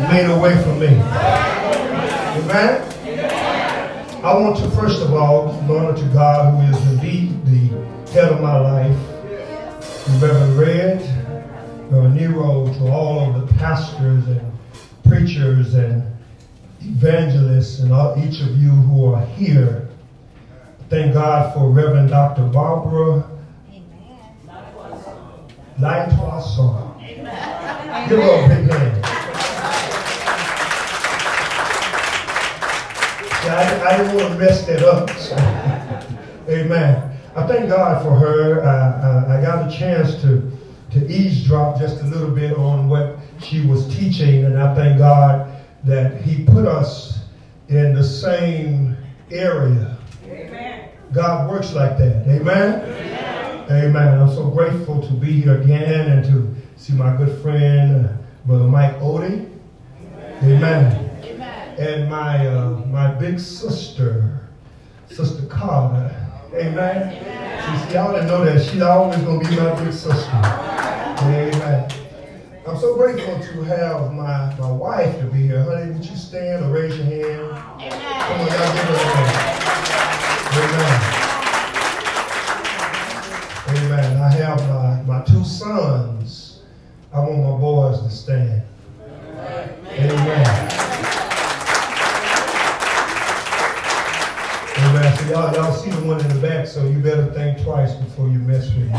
made a way for me. Amen? I want to first of all give honor to God who is indeed the head of my life. Reverend Red, Reverend Nero, to all of the pastors and preachers and evangelists and all, each of you who are here. Thank God for Reverend Dr. Barbara Light song. Give her a big hand. I, I didn't want to mess that up. So. Amen. I thank God for her. Uh, I got a chance to, to eavesdrop just a little bit on what she was teaching, and I thank God that He put us in the same area. Amen. God works like that. Amen. Amen. Amen. I'm so grateful to be here again and to see my good friend, Brother Mike Odie. Amen. Amen. And my uh, my big sister, Sister Carter. Amen. Amen. See, y'all didn't know that. She's always to be my big sister. Amen. I'm so grateful to have my, my wife to be here. Honey, would you stand or raise your hand? Amen. Come on, y'all give her. Amen. Amen. I have my, my two sons. I want my boys to stand. Amen. Amen. So y'all, y'all see the one in the back, so you better think twice before you mess with me.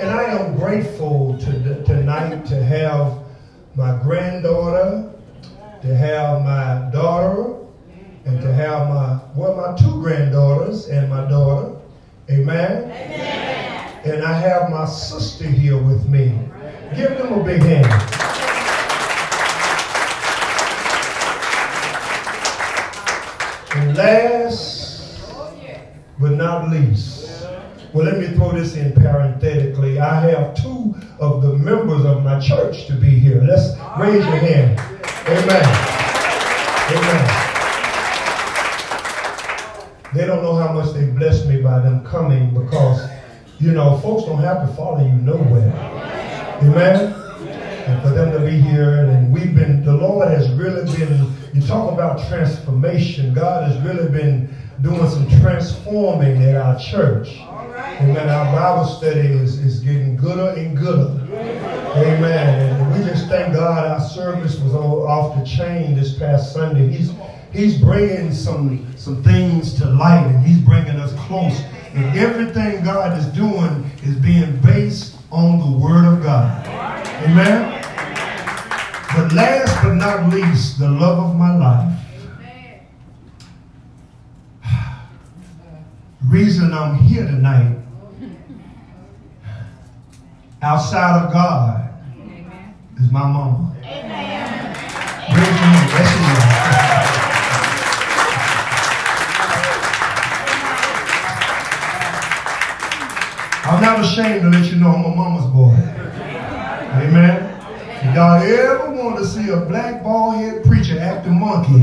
and I am grateful to, tonight to have my granddaughter, to have my daughter, and to have my, well, my two granddaughters and my daughter. Amen? Amen. And I have my sister here with me. Give them a big hand. Last but not least, well, let me throw this in parenthetically. I have two of the members of my church to be here. Let's raise your hand. Amen. Amen. They don't know how much they blessed me by them coming because, you know, folks don't have to follow you nowhere. Amen? And for them to be here, and we've been, the Lord has really been, you talk about transformation. God has really been doing some transforming at our church. and Amen. Our Bible study is, is getting gooder and gooder. Amen. And we just thank God our service was off the chain this past Sunday. He's He's bringing some, some things to light and he's bringing us close. And everything God is doing is being based on the word of God. Amen? But last but not least, the love of my life. Reason I'm here tonight outside of God is my mama. Amen. Amen. I'm not ashamed to let you know I'm a mama's boy. Amen. If y'all ever want to see a black bald head preacher act a monkey,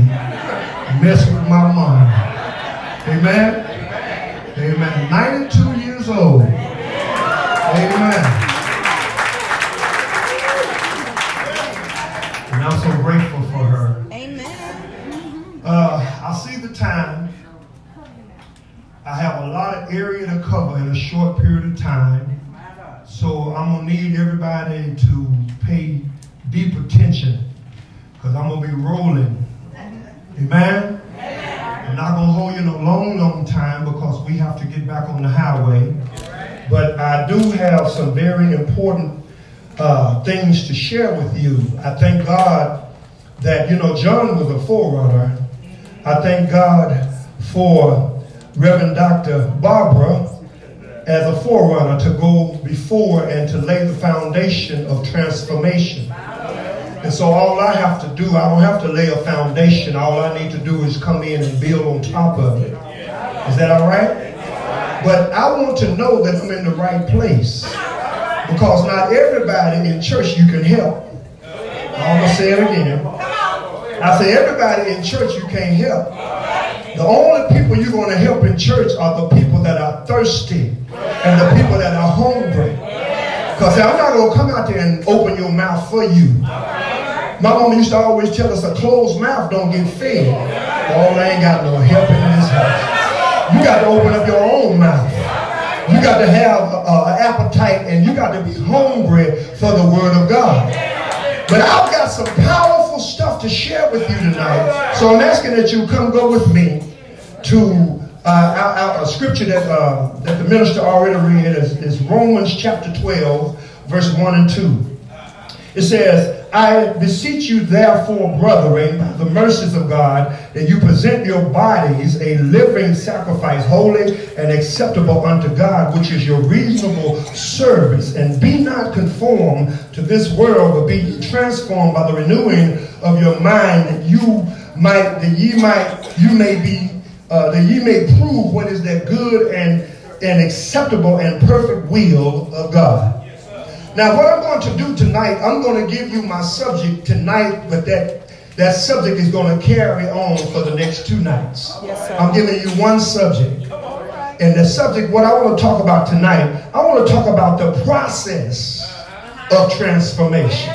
mess with my mom. Amen. Amen. 92 years old. Amen. And I'm so grateful for her. Amen. Uh, I see the time I have a lot of area to cover in a short period of time. So I'm going to need everybody to pay deep attention because I'm going to be rolling. Amen? I'm not going to hold you no long, long time because we have to get back on the highway. But I do have some very important uh, things to share with you. I thank God that, you know, John was a forerunner. I thank God for Reverend Dr. Barbara as a forerunner to go before and to lay the foundation of transformation. And so all I have to do, I don't have to lay a foundation. All I need to do is come in and build on top of it. Is that all right? But I want to know that I'm in the right place. Because not everybody in church you can help. I'm going to say it again. I say everybody in church you can't help. The only people you're going to help in church are the people that are thirsty and the people that are hungry. Because I'm not going to come out there and open your mouth for you. My mama used to always tell us a closed mouth don't get fed. Oh, I ain't got no help in this house. You got to open up your own mouth. You got to have an appetite and you got to be hungry for the word of God. But I've got some powerful stuff to share with you tonight. So I'm asking that you come go with me to uh, a, scripture that, uh, that the minister already read is, is Romans chapter 12, verse 1 and 2. It says, I beseech you, therefore, brethren, the mercies of God, that you present your bodies a living sacrifice, holy and acceptable unto God, which is your reasonable service. And be not conformed to this world, but be transformed by the renewing of your mind, that you might, that ye might, you may be, uh, that ye may prove what is that good and, and acceptable and perfect will of God. Now, what I'm going to do tonight, I'm going to give you my subject tonight, but that that subject is going to carry on for the next two nights. Yes, I'm giving you one subject. And the subject, what I want to talk about tonight, I want to talk about the process of transformation.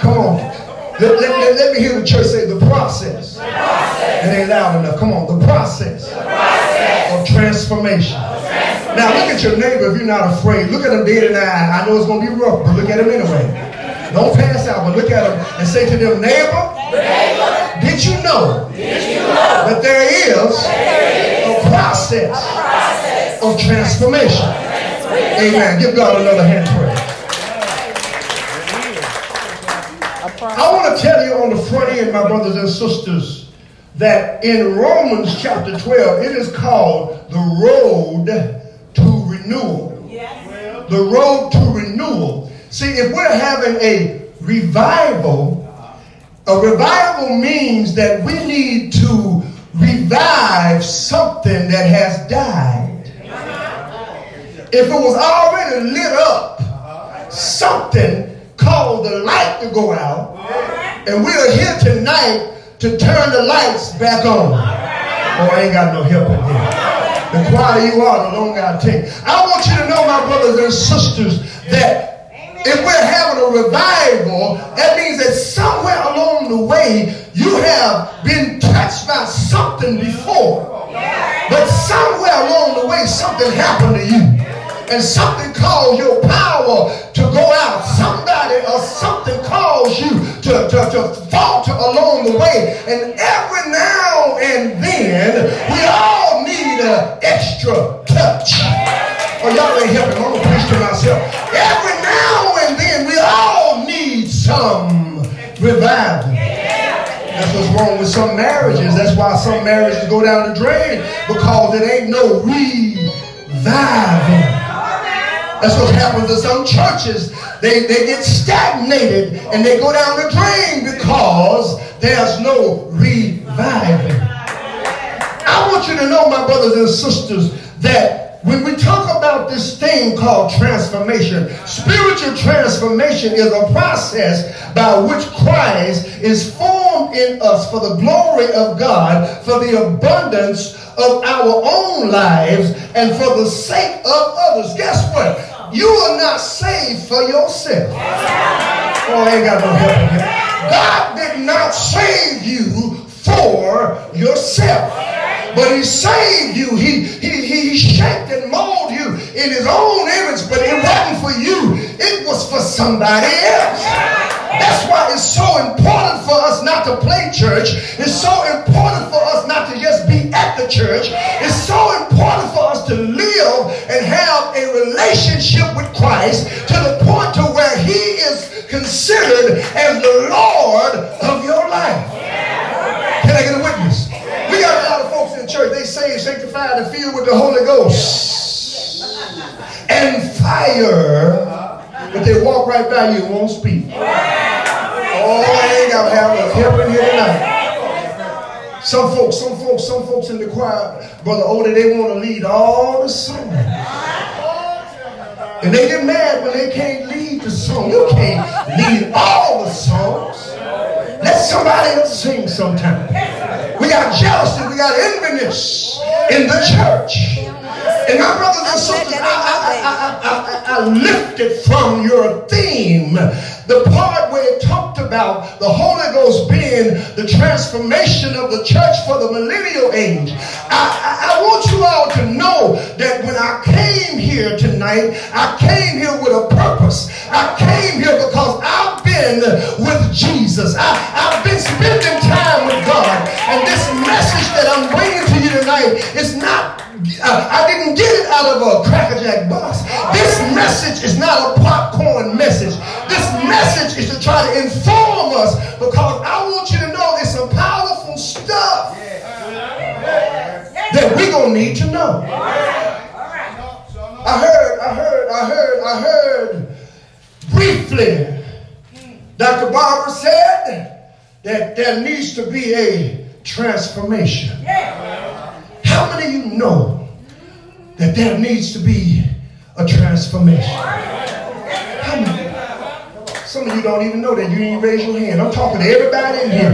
Come on. Let, let, let, me hear the church say the process. The process. It ain't loud enough. Come on. The process, the process. of transformation. Now look at your neighbor if you're not afraid. Look at him dead in the eye. I know it's going to be rough, but look at him anyway. Don't pass out, but look at him and say to them, neighbor, neighbor did, you know did you know that there is, there is a, process a process of transformation? transformation. Amen. Give God another hand praise. I want to tell you on the front end, my brothers and sisters, that in Romans chapter 12, it is called the road to renewal. Yes. The road to renewal. See, if we're having a revival, a revival means that we need to revive something that has died. Uh-huh. If it was already lit up, something caused the light to go out, and we are here tonight to turn the lights back on. Oh, I ain't got no help in here. The quieter you are, the longer I take. I want you to know, my brothers and sisters, that if we're having a revival, that means that somewhere along the way you have been touched by something before. But somewhere along the way something happened to you. And something caused your power to go out. Somebody or something caused you to, to, to falter along the way. And every now and then we all need an extra touch. Oh, y'all ain't helping. I'm going to preach to myself. Every now and then we all need some revival. That's what's wrong with some marriages. That's why some marriages go down the drain because it ain't no revival. That's what happens to some churches. They, they get stagnated and they go down the drain because there's no reviving. I want you to know, my brothers and sisters, that when we talk about this thing called transformation, spiritual transformation is a process by which Christ is formed in us for the glory of God, for the abundance of our own lives, and for the sake of others. Guess what? You are not saved for yourself. Oh, I ain't got no help here. God did not save you for yourself. But he saved you. He, he, he shaped and molded you in his own image, but it wasn't for you. It was for somebody else. That's why it's so important for us not to play church. It's so important for us not to just be at the church. Relationship with Christ to the point to where he is considered as the Lord of your life. Can I get a witness? We got a lot of folks in the church. They say sanctified and filled with the Holy Ghost and fire, but they walk right by you and won't speak. Oh, I ain't got to have a help here tonight. Some folks, some folks, some folks in the choir, Brother Odie, they want to lead all the songs. And they get mad when they can't lead the song. You can't lead all the songs. Let somebody else sing sometime. We got jealousy, we got enviness in the church. And my brothers and sisters, I, I, I, I, lifted from your theme the part where it talked about the Holy Ghost being the transformation of the church for the millennial age. I, want you all to know that when I came here tonight, I came here with a purpose. I came here because I've been with Jesus. I, try to inform us because I want you to know there's some powerful stuff that we're going to need to know. I heard, I heard, I heard, I heard briefly Dr. Barber said that there needs to be a transformation. How many of you know that there needs to be a transformation? Some of you don't even know that. You didn't raise your hand. I'm talking to everybody in here.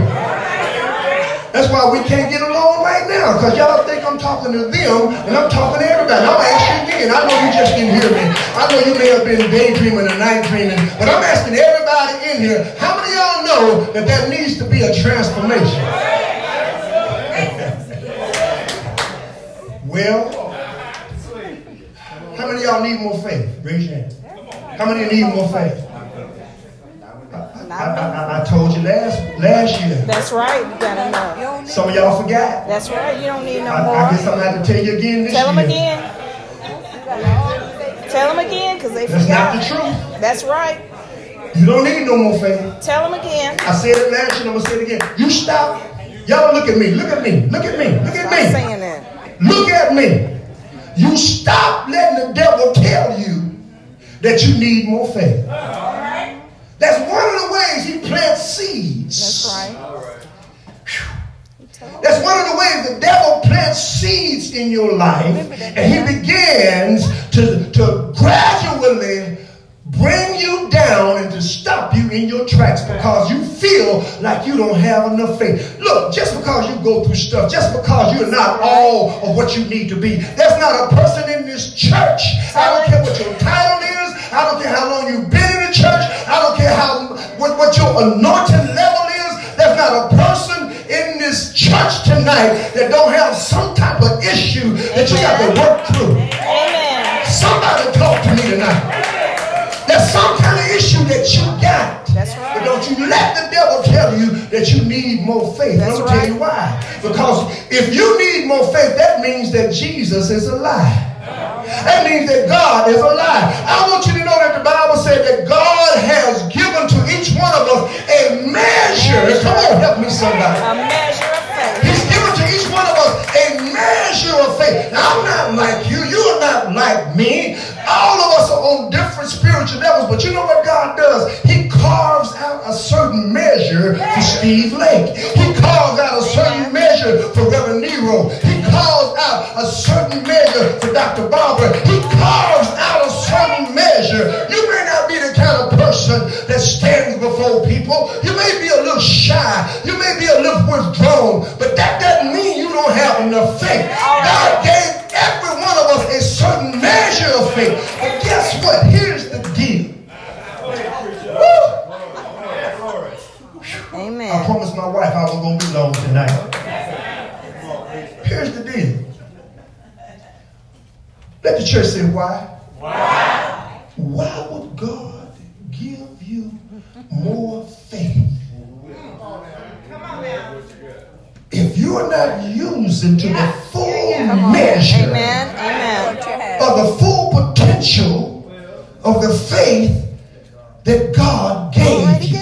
That's why we can't get along right now, because y'all think I'm talking to them and I'm talking to everybody. I'm asking again. I know you just didn't hear me. I know you may have been daydreaming or night dreaming, but I'm asking everybody in here, how many of y'all know that there needs to be a transformation? Well, how many of y'all need more faith? Raise your hand. How many need more faith? I, I, I, told you last last year. That's right. You gotta know. Some of y'all forgot. That's right. You don't need no I, more. I guess I'm gonna have to tell you again this tell year. Tell them again. Tell them again, because they That's forgot. not the truth. That's right. You don't need no more faith. Tell them again. I said it last year. I'm gonna say it again. You stop. Y'all look at me. Look at me. Look at me. Look at me. saying that. Look at me. You stop letting the devil tell you that you need more faith. That's one of the ways he plants seeds. That's right. That's one of the ways the devil plants seeds in your life, and he begins to, to gradually bring you down and to stop you in your tracks because you feel like you don't have enough faith. Look, just because you go through stuff, just because you're not all of what you need to be, there's not a person in this church. I don't care what your title is. I don't care how long you've been in the church. I don't care how what, what your anointing level is. There's not a person in this church tonight that don't have some type of issue that you got to work through. Amen. Somebody talk to me tonight. There's some kind of issue that you got. That's right. But don't you let the devil tell you that you need more faith. That's I'll right. tell you why. Because if you need more faith, that means that Jesus is alive. That means that God is alive. I want you to know that the Bible said that God has given to each one of us a measure. Come on, help me somebody. A measure of faith. He's given to each one of us a measure of faith. Now, I'm not like you. You're not like me. All of us are on different spiritual levels, but you know what God does? He carves out a certain measure for Steve Lake. He carves out a certain measure for Reverend Nero. He carves out a certain measure for Dr. Barber. He carves out a certain measure. You may not be the kind of person that stands before people. You may be a little shy. You may be a little withdrawn, but that doesn't mean you don't have enough faith. God gave every one of us a certain measure of faith. But guess what? Here's the deal. Amen. I promised my wife I wasn't going to be long tonight. Here's the deal. Let the church say. Why? Why would God give you more faith? If you're not using to the full measure Amen. Amen. of the full potential of the faith that God gave you.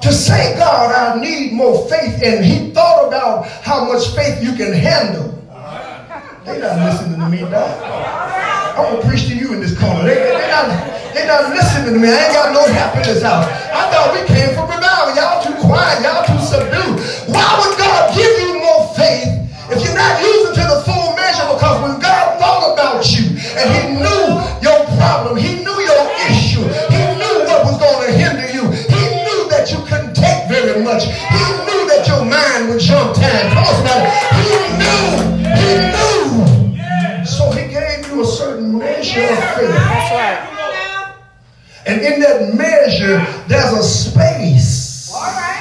To say, God, I need more faith, and He thought about how much faith you can handle. They not listening to me, dog. I'm gonna preach to you in this corner. They, they, not, they not listening to me. I ain't got no help in this house. I thought we came from revival. Y'all too quiet. Y'all too subdued. Why would God give you And he knew your problem. He knew your issue. He knew what was going to hinder you. He knew that you couldn't take very much. He knew that your mind would jump time. Come on, somebody. He knew. He knew. So he gave you a certain measure of faith. That's right. And in that measure, there's a space. All right.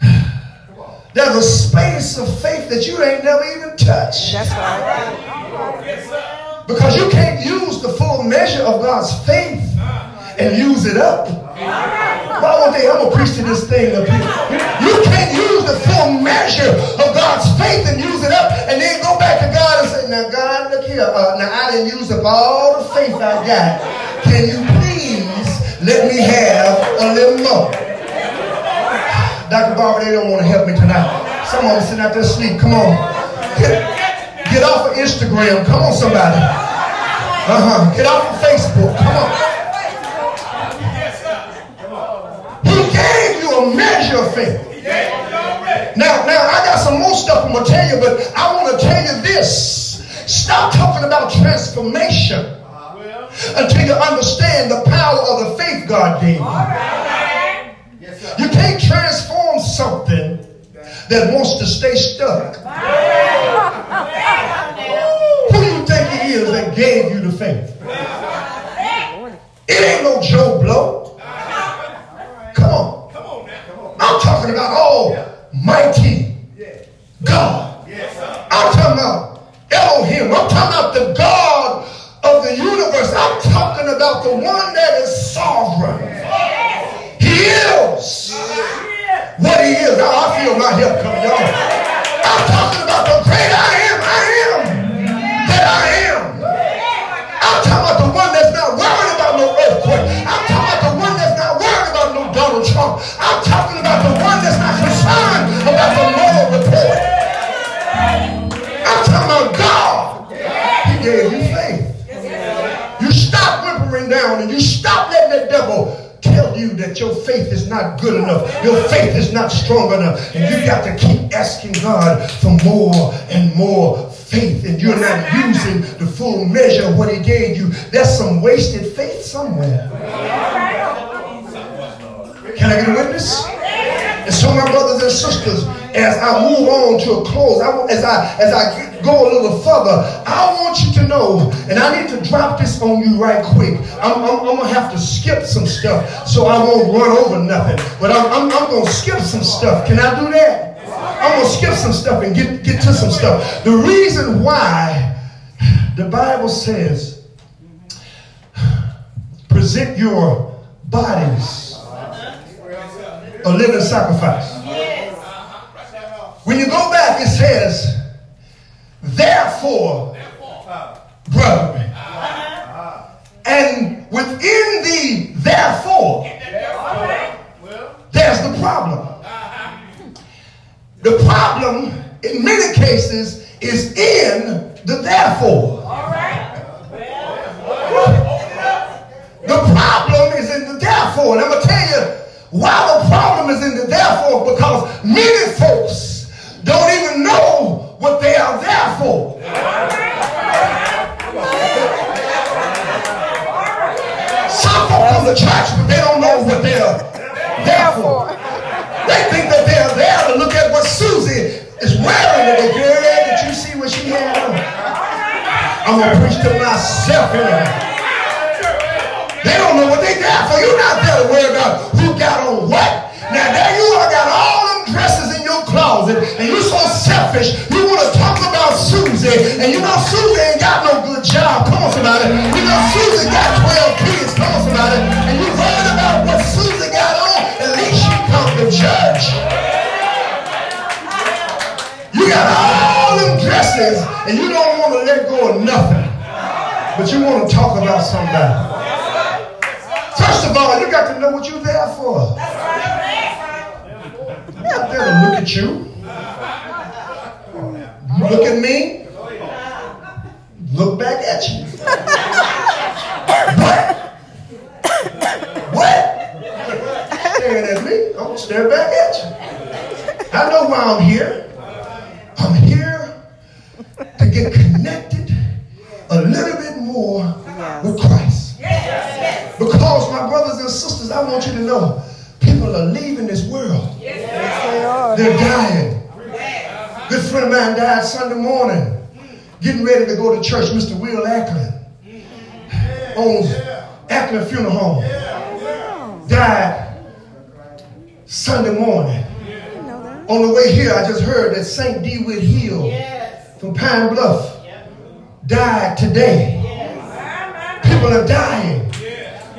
There's a space of faith that you ain't never even touched. That's right. Yes, sir. Because you can't use the full measure of God's faith and use it up. Why day I'm gonna preach to this thing up here. You can't use the full measure of God's faith and use it up and then go back to God and say, now God, look here. Uh, now I didn't use up all the faith I got. Can you please let me have a little more? Dr. Barber, they don't want to help me tonight. Some of them sitting out there asleep. Come on. Get, off of Instagram. Come on, somebody. Uh-huh. Get off of Facebook. Come on. He gave you a measure of faith. Now, now I got some more stuff I'm gonna tell you, but I want to tell you this. Stop talking about transformation until you understand the power of the faith God gave you. You can't transform something that wants to stay stuck. Who do you think it is that gave you the faith? It ain't no Joe Blow. Come on. On. I'm talking about Almighty God. I'm talking about Elohim. I'm talking about the God of the universe. I'm talking about the one that is sovereign. He is what he is. Now I feel my help coming, y'all. I'm talking that your faith is not good enough. Your faith is not strong enough. And you got to keep asking God for more and more faith and you're not using the full measure of what he gave you. There's some wasted faith somewhere. Can I get a witness? And so, my brothers and sisters, as I move on to a close, I, as I as I go a little further, I want you to know, and I need to drop this on you right quick. I'm, I'm, I'm gonna have to skip some stuff so I won't run over nothing. But I'm, I'm, I'm gonna skip some stuff. Can I do that? I'm gonna skip some stuff and get, get to some stuff. The reason why the Bible says present your bodies a living sacrifice. When you go back, it says, therefore, brethren. And within the therefore, there's the problem. The problem, in many cases, is in the therefore. The problem is in the therefore. And I'm going to tell you why the problem is in the therefore because many folks don't even know what they are there for. Some folks come to church, but they don't know what they're there for. They think that they're there to look at what Susie is wearing. And girl, did you see what she had on? I'm to preach to myself anyway. They don't know what they there for. You're not there to worry about who got on what. Selfish. You want to talk about Susie, and you know Susie ain't got no good job. Come on, somebody. You know Susie got 12 kids. Come on, somebody. And you worried about what Susie got on. At least she come to church. You got all them dresses, and you don't want to let go of nothing. But you want to talk about somebody. First of all, you got to know what you're there for. That's right. Not there to look at you. Look at me. Look back at you. what? What? Staring at me. To stare back at you. I know why I'm here. I'm here to get connected a little bit more with Christ. Because, my brothers and sisters, I want you to know people are leaving this world. Yes, they are. They're dying. Good friend of mine died Sunday morning, getting ready to go to church, Mr. Will Ackland. Owns oh, Ackland Funeral Home. died Sunday morning. On the way here, I just heard that St. D. DeWitt Hill from Pine Bluff died today. People are dying,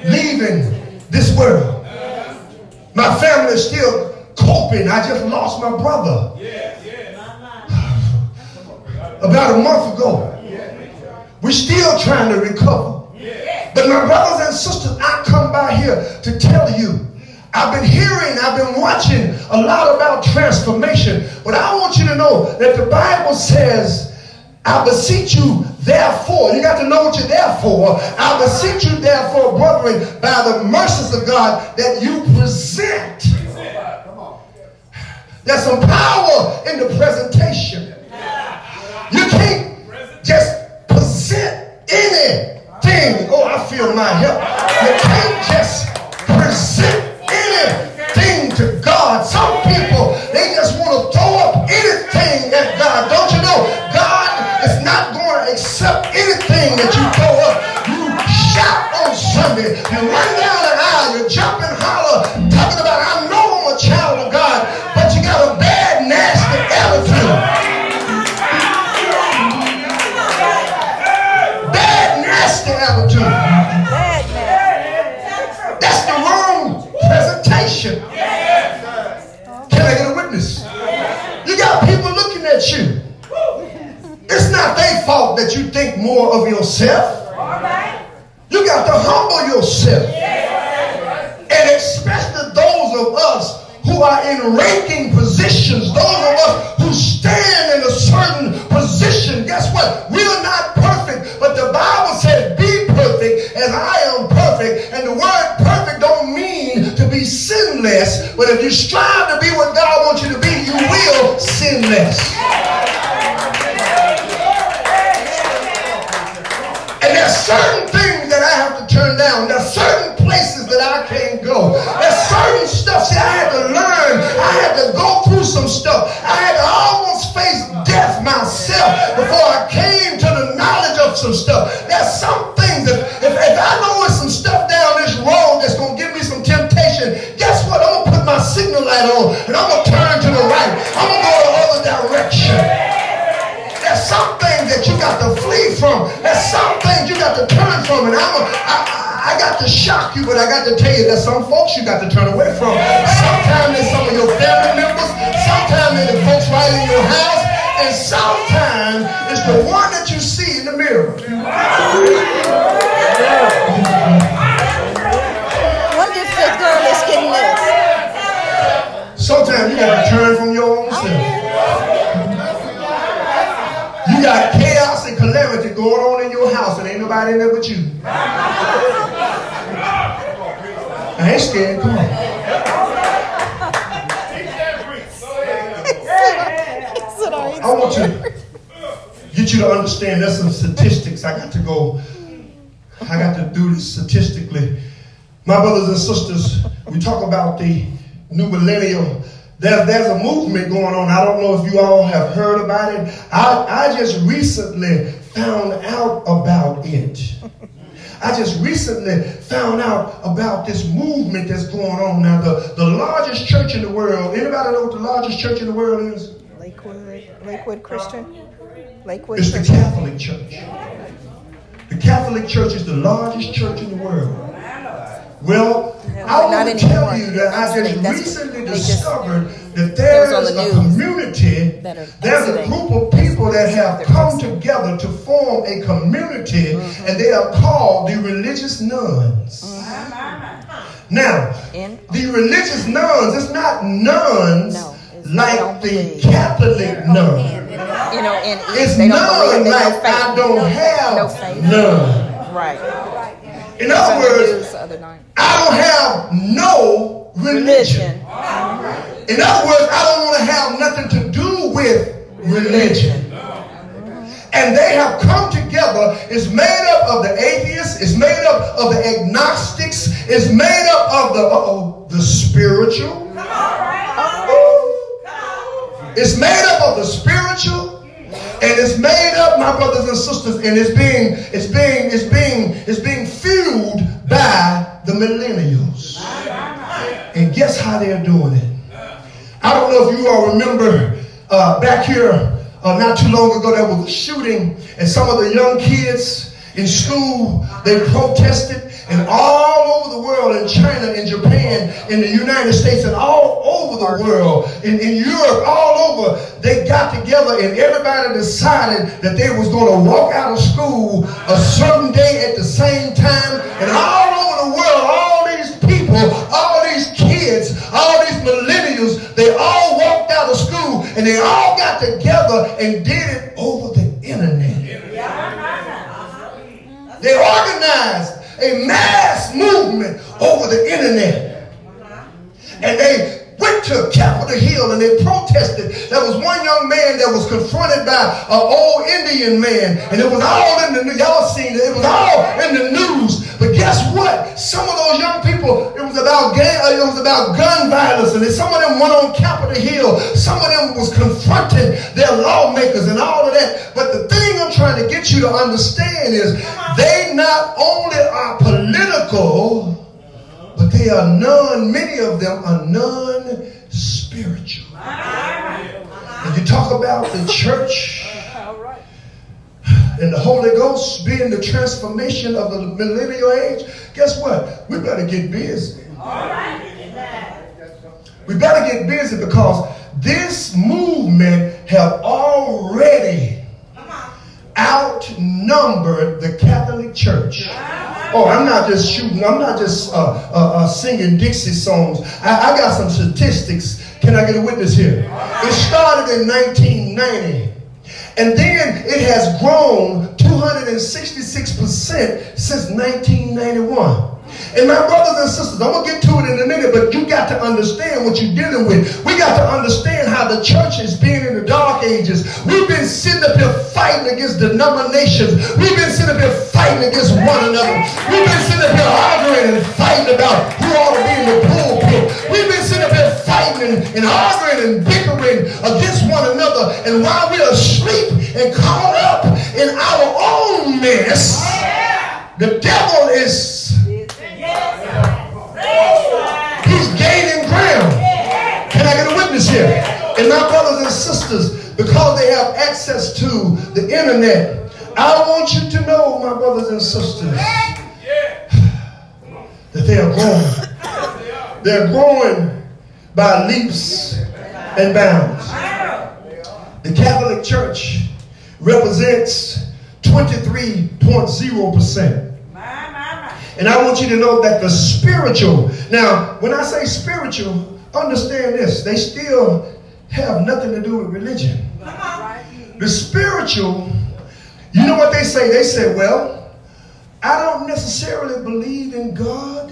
leaving this world. My family is still coping. I just lost my brother about a month ago. We're still trying to recover. But my brothers and sisters, I come by here to tell you I've been hearing, I've been watching a lot about transformation, but I want you to know that the Bible says, I beseech you, therefore, you got to know what you're there for. I beseech you, therefore, brethren, by the mercies of God, that you present. There's some power in the presentation. You can't just present anything. Oh, I feel my help. You can't just present anything to God. Not their fault that you think more of yourself. You got to humble yourself. And especially those of us who are in ranking positions, those of us who stand in a certain position. Guess what? We are not perfect, but the Bible says, be perfect as I am perfect. And the word perfect don't mean to be sinless, but if you strive to be what God wants you to be, you will sin less. There's shock you, but I got to tell you that some folks you got to turn away from. Understand there's some statistics I got to go. I got to do this statistically. My brothers and sisters, we talk about the new millennium. There, there's a movement going on. I don't know if you all have heard about it. I, I just recently found out about it. I just recently found out about this movement that's going on now. The, the largest church in the world. Anybody know what the largest church in the world is? Lakewood, Lakewood Christian. Lakewood. It's the Catholic Church. The Catholic Church is the largest church in the world. Well, I want to tell you that I just recently discovered that there's a community, there's a group of people that have come together to form a community, mm-hmm. and they are called the religious nones. Mm-hmm. Now, the religious nones, it's not nuns like the Catholic nun. You know, it's nones like I don't have none. Right. In other words, I don't have no religion. In other words, I don't want to have nothing to do with religion. And they have come together. It's made up of the atheists. It's made up of the agnostics. It's made up of the oh, the spiritual. It's made up of the spiritual and it's made up, my brothers and sisters, and it's being, it's being, it's being, it's being fueled by the millennials. And guess how they're doing it? I don't know if you all remember uh, back here uh, not too long ago there was a shooting and some of the young kids in school they protested and all over the world in China in Japan in the United States and all over the world in, in Europe all over they got together and everybody decided that they was going to walk out of school a certain day at the same time and all over the world all these people all these kids all these millennials they all walked out of school and they all got together and did it over the internet they organized a mass movement over the internet. And they went to Capitol Hill and they protested. There was one young man that was confronted by an old Indian man, and it was all in the y'all seen it. It was all in the news. But guess what? Some of those young people, it was about gang, uh, it was about gun violence, and some of them went on Capitol Hill. Some of them was confronting their lawmakers and all of that. But the thing I'm trying to get you to understand is they not only are political but they are none, many of them are non spiritual. And you talk about the church and the Holy Ghost being the transformation of the millennial age, guess what? We better get busy. We better get busy because this movement have already outnumbered the Catholic Church. Oh, I'm not just shooting. I'm not just uh, uh, uh, singing Dixie songs. I, I, got some statistics. Can I get a witness here? It started in 1990. And then it has grown 266% since 1991. And my brothers and sisters, I'm going to get to it in a minute, but you got to understand what you're dealing with. We got to understand how the church has been in the dark ages. We've been sitting up here fighting against denominations. We've been sitting up here fighting against one another. We've been sitting up here arguing and fighting about who ought to be in the pulpit. We've been sitting up here fighting and, and arguing and bickering against one another. And while we're asleep and caught up in our own mess, the devil is And my brothers and sisters, because they have access to the internet, I want you to know, my brothers and sisters, that they are growing. They're growing by leaps and bounds. The Catholic Church represents 23.0%. And I want you to know that the spiritual, now, when I say spiritual, understand this, they still have nothing to do with religion. The spiritual, you know what they say? They say, well, I don't necessarily believe in God,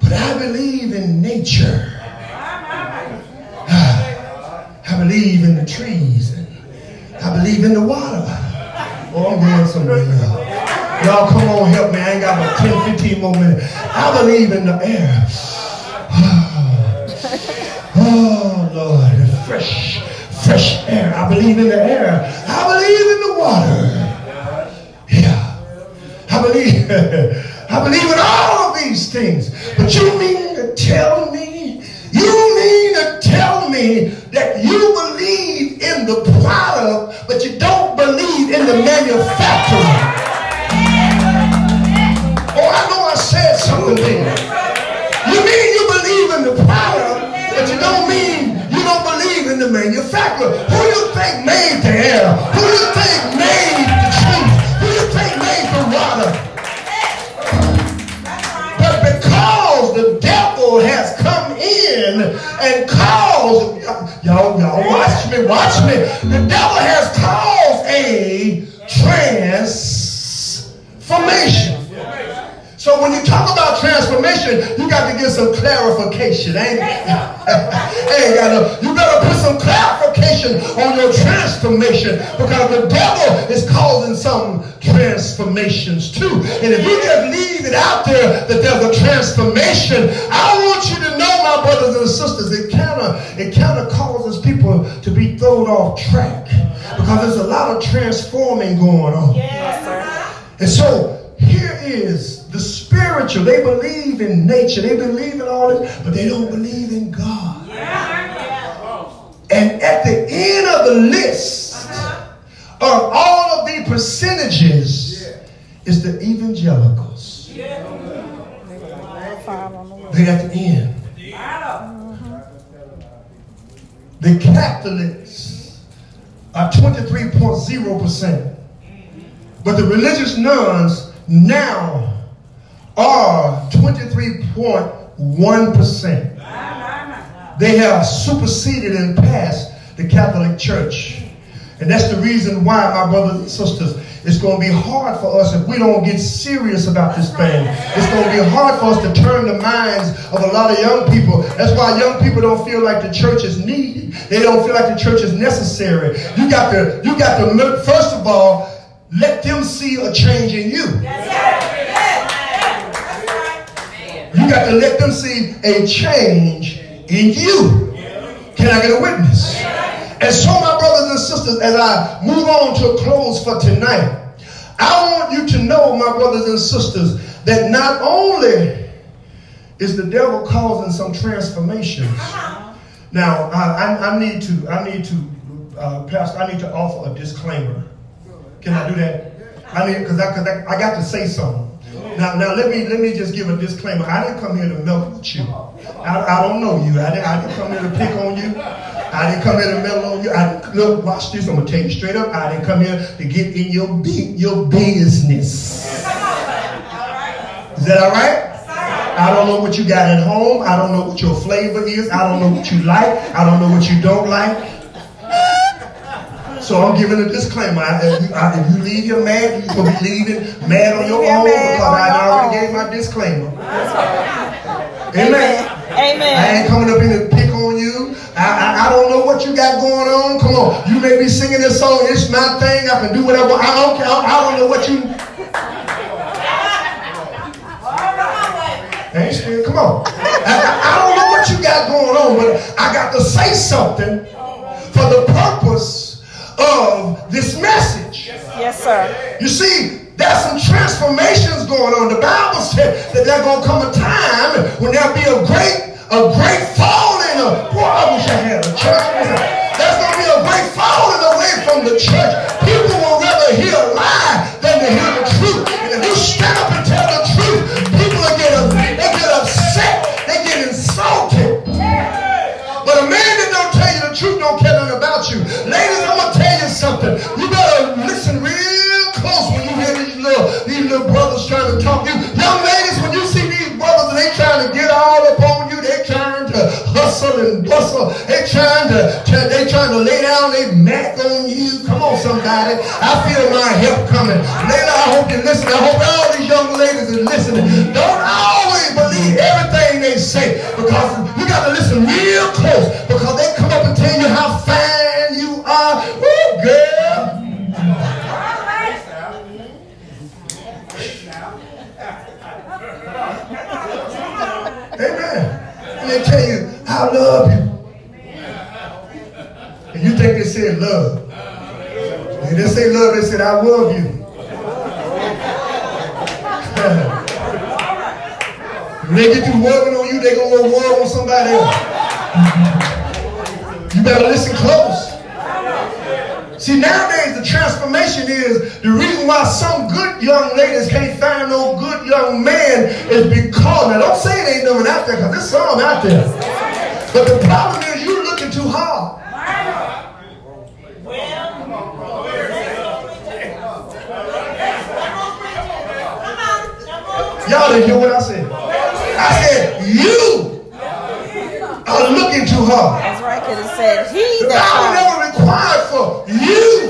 but I believe in nature. Ah, I believe in the trees I believe in the water. Oh, I'm going somewhere now. Y'all come on, help me. I ain't got about 10, 15 more minutes. I believe in the air. Ah. Oh, Lord, fresh, fresh air. I believe in the air. I believe in the water. Yeah. I believe, I believe in all of these things. But you mean to tell me, you mean to tell me that you believe in the product, but you don't believe in the manufacturer. Oh, I know I said something there. Who do you think made the air? Who do you think made the trees? Who do you think made the water? But because the devil has come in and caused, y'all, y'all watch me, watch me. The devil has caused a transformation. So when you talk about transformation, you got to get some clarification. Ain't, ain't got no, you better put some clarification on your transformation because the devil is causing some transformations too. And if you just leave it out there that there's a transformation, I want you to know, my brothers and sisters, it kind of it kind of causes people to be thrown off track because there's a lot of transforming going on. Yes, and so here is spiritual. They believe in nature. They believe in all this, but they don't believe in God. And at the end of the list uh-huh. of all of the percentages is the evangelicals. They're at the end. The Catholics are 23.0%. But the religious nones now are 23.1%. They have superseded and passed the Catholic Church. And that's the reason why, my brothers and sisters, it's going to be hard for us if we don't get serious about this thing. It's going to be hard for us to turn the minds of a lot of young people. That's why young people don't feel like the church is needed. They don't feel like the church is necessary. You got to, you got to, first of all, let them see a change in you. You got to let them see a change in you. Can I get a witness? And so, my brothers and sisters, as I move on to a close for tonight, I want you to know, my brothers and sisters, that not only is the devil causing some transformations. Now, I, I, I need to, I need to, uh, Pastor, I need to offer a disclaimer. Can I do that? I need, because I, cause I, I got to say something. Now, now let me let me just give a disclaimer. I didn't come here to with you. I, I don't know you. I didn't, I didn't come here to pick on you. I didn't come here to meddle on you. I look, watch this. I'm gonna tell you straight up. I didn't come here to get in your your business. Is that all right? I don't know what you got at home. I don't know what your flavor is. I don't know what you like. I don't know what you don't like. So I'm giving a disclaimer. I, if, you, I, if you leave here mad, you're going to be leaving mad on your own because I already gave my disclaimer. Amen. Amen. I ain't coming up here to pick on you. I, I, I, don't know what you got going on. Come on. You may be singing this song. It's my thing. I can do whatever. I don't care. I don't know what you. Ain't still. Come on. I, I don't know what you got going on, but I got to say something for the purpose of this message. Yes, sir. You see, there's some transformations going on. The Bible said that there's going to come a time when there'll be a great, a great falling of, boy, I wish I had a church. There's going to be a great falling away from the church. Bustle. They trying to, they trying to lay down their mat on you. Come on, somebody. I feel my help coming. Later, I hope you listen. I hope all these young ladies are listening. Don't always believe everything they say because you got to listen real close because they come up and tell you how fine you are. Woo, girl. Amen. And they tell you, I love you. You think they said love. They didn't say love, they said, I love you. when they get through working on you, they to go work on somebody else. You better listen close. See, nowadays the transformation is the reason why some good young ladies can't find no good young man is because, now don't say it ain't no one out there because there's some out there. But the problem is you're looking too hard. Y'all didn't hear what I said. I said, you are looking too hard. That's right, because it said he The that Bible finds. never required for you.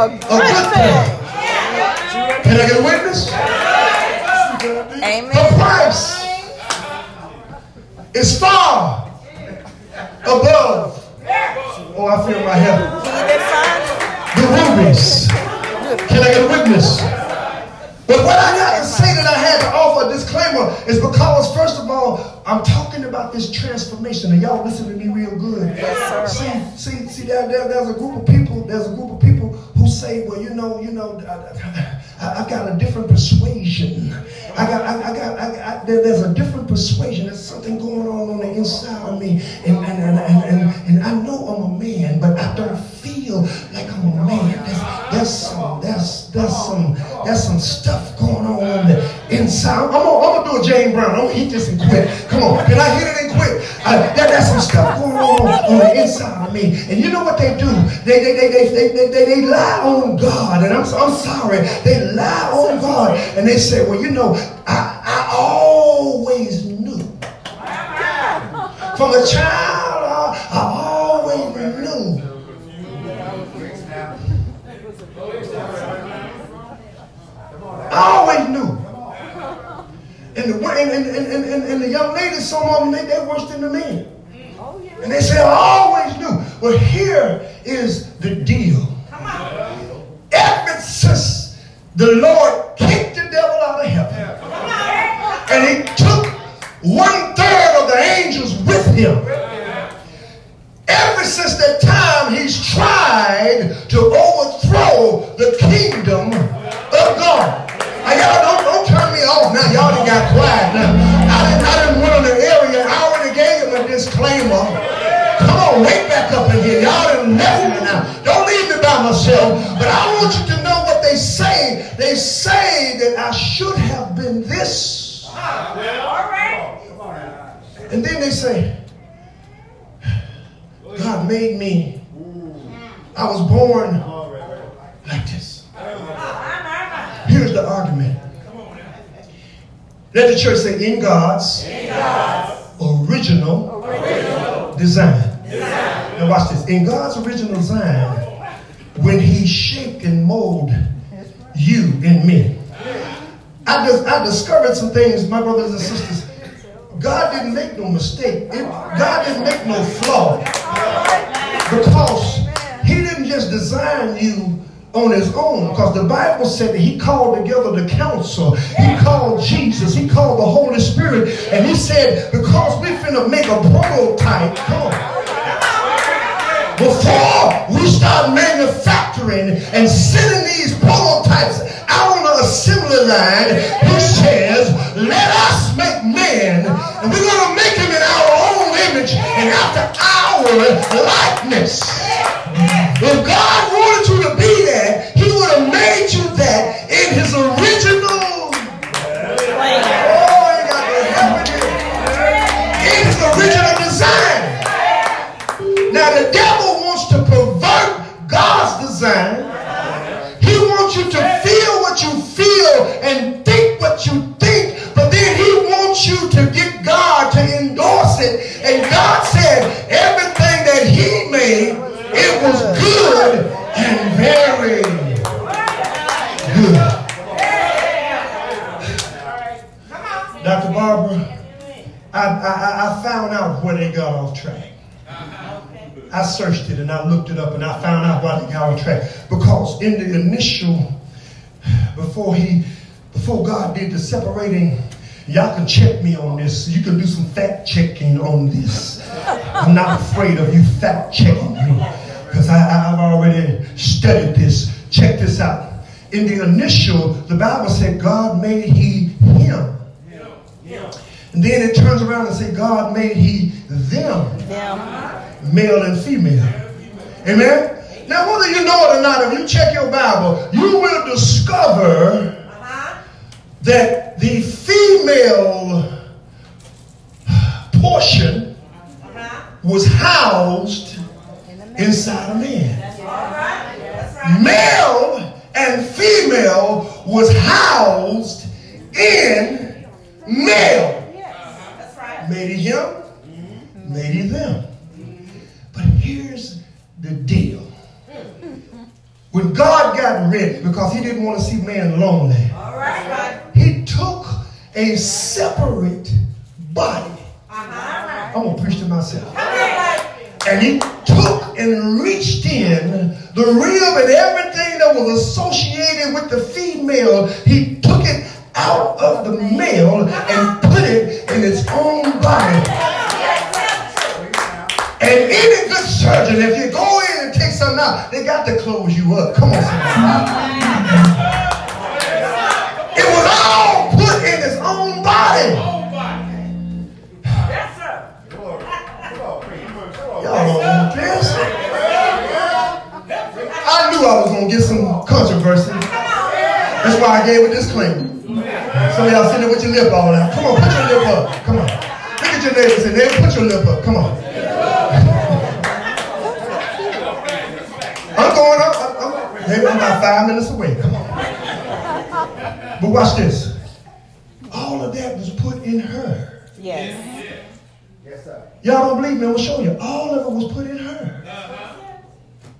A A good thing. Can I get a witness? Amen. The price is far above. Oh, I feel my heaven. He that findeth. the rubies. Can I get a witness? But what I got to say that I had to offer a disclaimer is because, first of all, I'm talking about this transformation, and y'all listen to me real good. Yes, see, see, see, there, there, there's a group of people. There's a group of people say, well, you know, you know, I, have got a different persuasion. I got, I, I got, I, I, there's a different persuasion. There's something going on on the inside of me, and and and and, and, and I know I'm a man, but I don't feel like I'm a man. There's, there's some, there's some, there's some stuff going on inside. I'm gonna, I'm gonna do a James Brown. I'm gonna hit this and quit. Come on, can I hit it and quit? Uh, there, some stuff going on on the inside of me. And you know what they do? They, they, they, they, they, they, they, they lie on God. And I'm, I'm sorry. They lie on God. And they say, well, you know, I, I always knew. From a child, And the, and, and, and, and, and the young ladies, some of them, they, they're worse than the men. And they say, I always knew. Well, here is the deal. Ever since the Lord kicked the devil out of heaven, and he took one third of the angels with him. Ever since that time, he's tried to overthrow the kingdom got quiet now. I didn't, I didn't run in the area. I already gave him a disclaimer. Come on, wake back up again. Y'all done left me now. Don't leave me by myself. But I want you to know what they say. They say that I should have been this. All right. And then they say, God made me. I was born like this. Ah, ah, ah, Here's the argument. Let the church say, in God's, in God's original, original design. design. Now watch this. In God's original design, when he shaped and molded you and me, I, just, I discovered some things, my brothers and sisters. God didn't make no mistake. It, God didn't make no flaw. Because he didn't just design you on his own because the Bible said that he called together the council. He called Jesus. He called the Holy Spirit. And he said, because we're finna make a prototype, come on. Before we start manufacturing and sending these prototypes out on the assembly line, he says, let us make man. And we're going to make him in our own image and after our likeness. If God I searched it and I looked it up and I found out why they got off track. Because in the initial, before he, before God did the separating, y'all can check me on this. You can do some fact checking on this. I'm not afraid of you fact checking me because I've already studied this. Check this out. In the initial, the Bible said God made he him. And then it turns around and say God made he them. them. Male and female. Amen? Now, whether you know it or not, if you check your Bible, you will discover that the female portion was housed inside a man. Male and female was housed in male. Made him, made them. The deal. When God got ready, because he didn't want to see man lonely, he took a separate body. Uh-huh. I'm going to preach to myself. And he took and reached in the rib and everything that was associated with the female, he took it out of the male and put it in its own body. And any good surgeon, if you go in and take something out, they got to close you up. Come on, somebody. It was all put in its own body. Yes, sir. Y'all don't want this. I knew I was going to get some controversy. That's why I gave a disclaimer. Some of y'all sitting there with your lip all out. Come on, put your lip up. Come on. Look at your neighbors and then put your lip up. Come on. I'm going up. I'm, maybe I'm about five minutes away. Come on. But watch this. All of that was put in her. Yes. Yes, sir. Y'all don't believe me? I'm gonna show you. All of it was put in her. Uh-huh.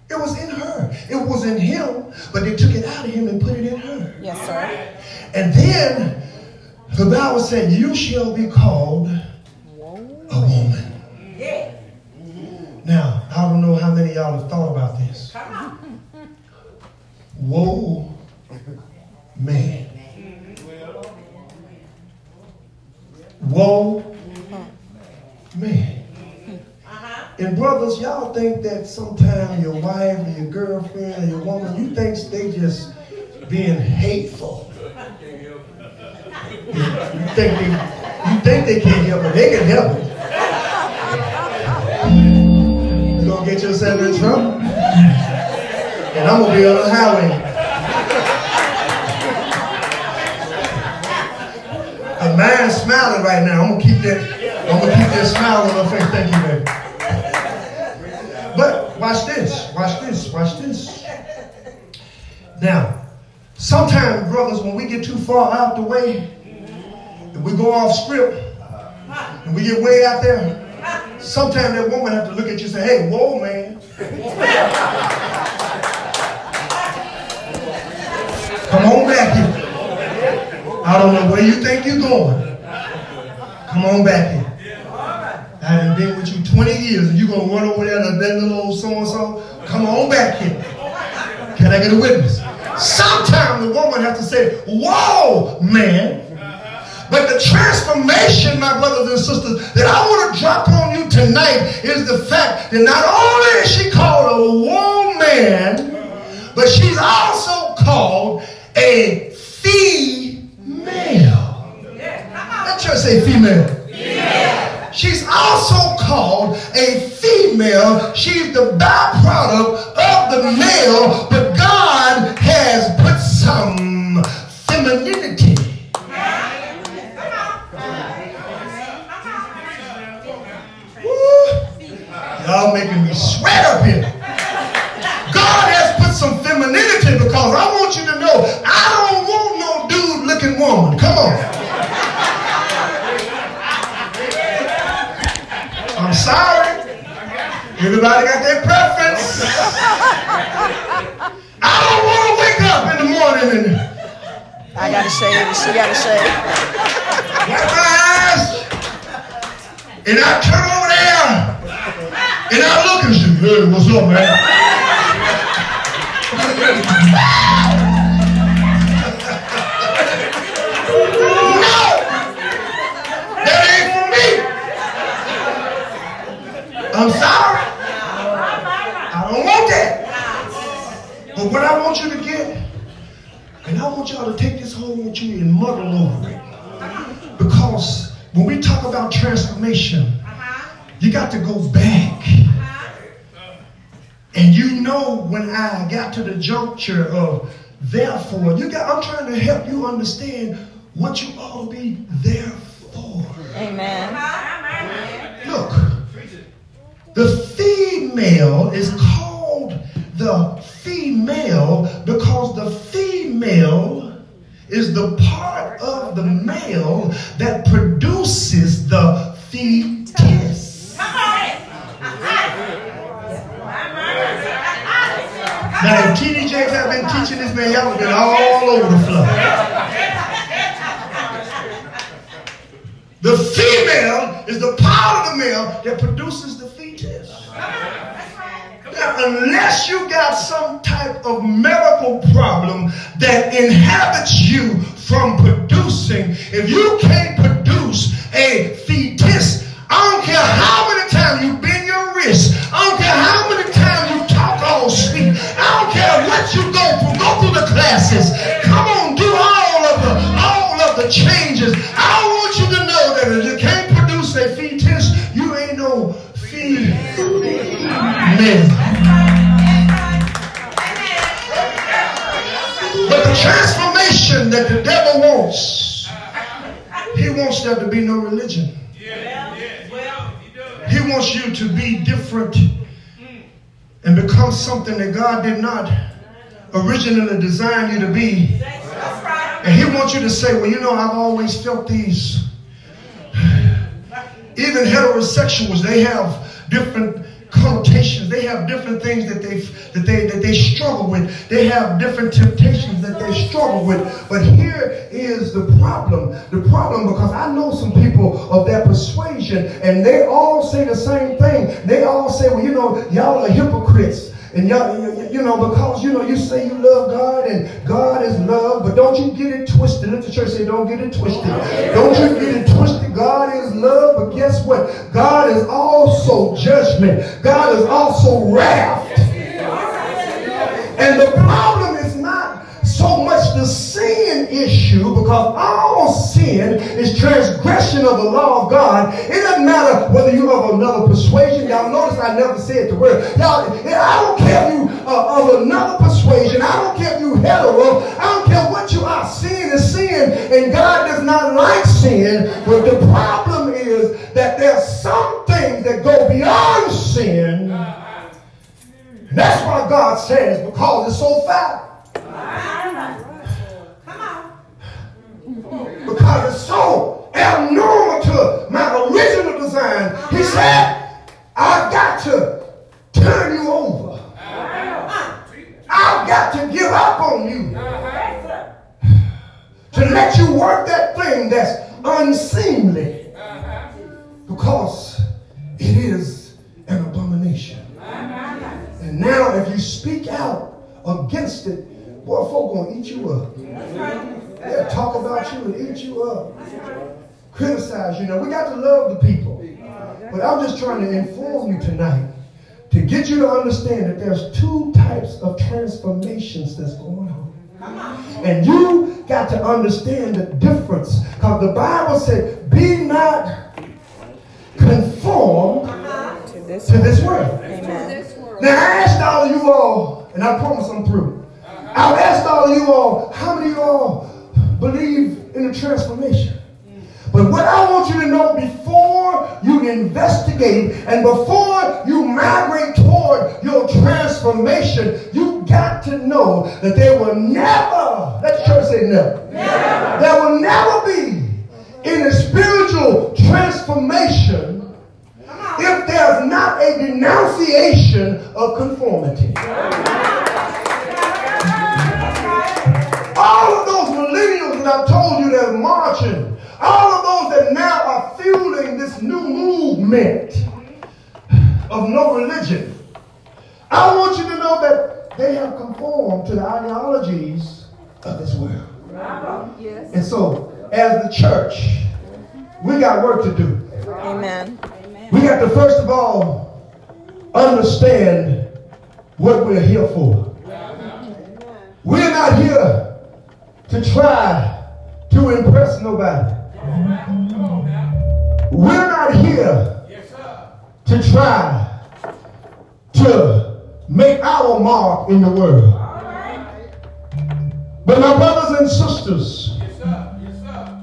It was in her. It was in him, but they took it out of him and put it in her. Yes, sir. And then the Bible said, You shall be called a woman. Yeah. Now, I don't know how many of y'all have thought about this. Whoa, man. Whoa, man. And brothers, y'all think that sometimes your wife or your girlfriend or your woman, you think they just being hateful. You, think they, you think they can't help it. They can help it. You're going to get yourself in trouble. And I'm to be on the highway. A man smiling right now. I'm to keep that, I'm to keep that smile on my face. Thank you, baby. But watch this, watch this, watch this. Now, sometimes, brothers, when we get too far out the way, and we go off script, and we get way out there, sometimes that woman have to look at you and say, hey, whoa, man. Come on back here. I don't know where you think you're going. Come on back here. I have been with you 20 years and you going to run over there to that little old so-and-so? Come on back here. Can I get a witness? Sometimes the woman has to say, whoa, man. But the transformation, my brothers and sisters, that I want to drop on you tonight is the fact that not only is she called a woman, but she's also called a female. Let church say female. She's also called a female. She's the byproduct of the male, but God has put some femininity. Y'all making me sweat up here. God has put some femininity because I want you to know I don't woman. Come on. I'm sorry. Everybody got their preference. I don't want to wake up in the morning and I got to shave she got to shave. Wipe my eyes. And I turn over there and I look and say, hey, what's up, man? I'm sorry. I don't want that. But what I want you to get, and I want y'all to take this home with you and muddle over it. Because when we talk about transformation, uh-huh. you got to go back. Uh-huh. And you know when I got to the juncture of therefore, you got I'm trying to help you understand what you ought to be there for. Amen. Uh-huh. Look, the female is called the female because the female is the part of the male that produces the fetus. Now, if TD Jakes have been teaching this man, y'all have been all over the floor. The female is the part of the male that produces fetus. unless you got some type of medical problem that inhabits you from producing, if you can't produce a fetus, I don't care how many times you bend your wrist, I don't care how many times you talk all sweet, I don't care what you go through, go through the classes, female. But the transformation that the devil wants, he wants there to be no religion. He wants you to be different and become something that God did not originally design you to be. And he wants you to say, well, you know, I've always felt these. Even heterosexuals, they have different connotations. They have different things that they that they that they struggle with. They have different temptations that they struggle with. But here is the problem. The problem because I know some people of that persuasion, and they all say the same thing. They all say, well, you know, y'all are hypocrites. And y'all, you know, because you know, you say you love God and God is love, but don't you get it twisted. Let the church say, don't get it twisted. Don't you get it twisted. God is love, but guess what? God is also judgment. God is also wrath. And the problem the sin issue because all sin is transgression of the law of God. It doesn't matter whether you of another persuasion. Y'all notice I never said the word. Y'all, I don't care if you uh, of another persuasion. I don't care if you hetero. I don't care what you are. Sin is sin, and God does not like sin. But the problem is that there's some things that go beyond sin. That's why God says, because it's so foul. Because it's so abnormal to my original design. He uh-huh. said, I've got to turn you over. Uh-huh. I've got to give up on you. Uh-huh. To let you work that thing that's unseemly. Because it is an abomination. And now if you speak out against it, boy, folk gonna eat you up. They'll talk about you and eat you up. Criticize you. Know, we got to love the people. But I'm just trying to inform you tonight to get you to understand that there's two types of transformations that's going on. And you got to understand the difference. Because the Bible said, be not conformed to this, world. Now I asked all of you all, and I promise I'm through. I've asked all of you all, how many of you all believe in the transformation? But what I want you to know before you investigate and before you migrate toward your transformation, you got to know that there will never, let church say never, never. there will never be any spiritual transformation if there's not a denunciation of conformity. Millennials that I've told you that are marching, all of those that now are fueling this new movement of no religion, I want you to know that they have conformed to the ideologies of this world. Yes. And so, as the church, we got work to do. Amen. We got to first of all understand what we're here for. We're not here to try to impress nobody. We're not here to try to make our mark in the world. But my brothers and sisters,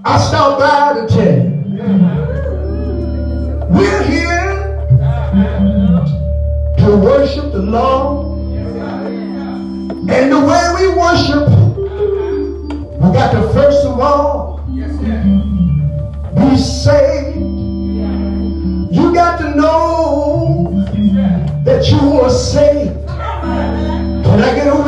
I stopped by to tell you we're here to worship the Lord. And the way we worship, we got to first of all be saved. You got to know that you are saved. Can I get a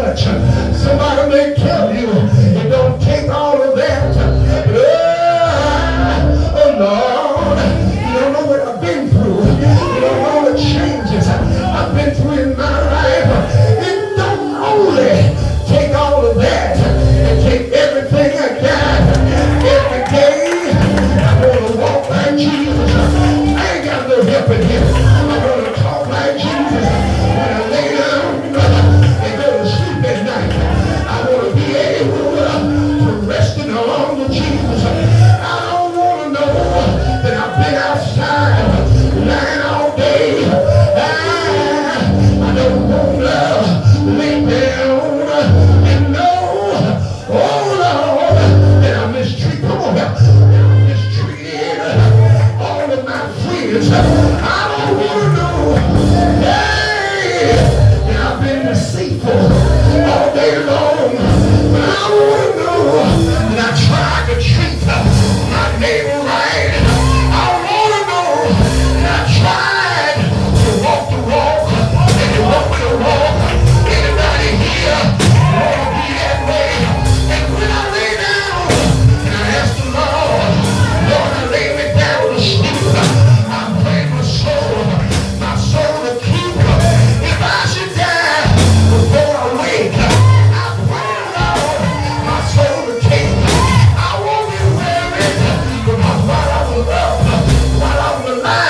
much. Somebody may tell you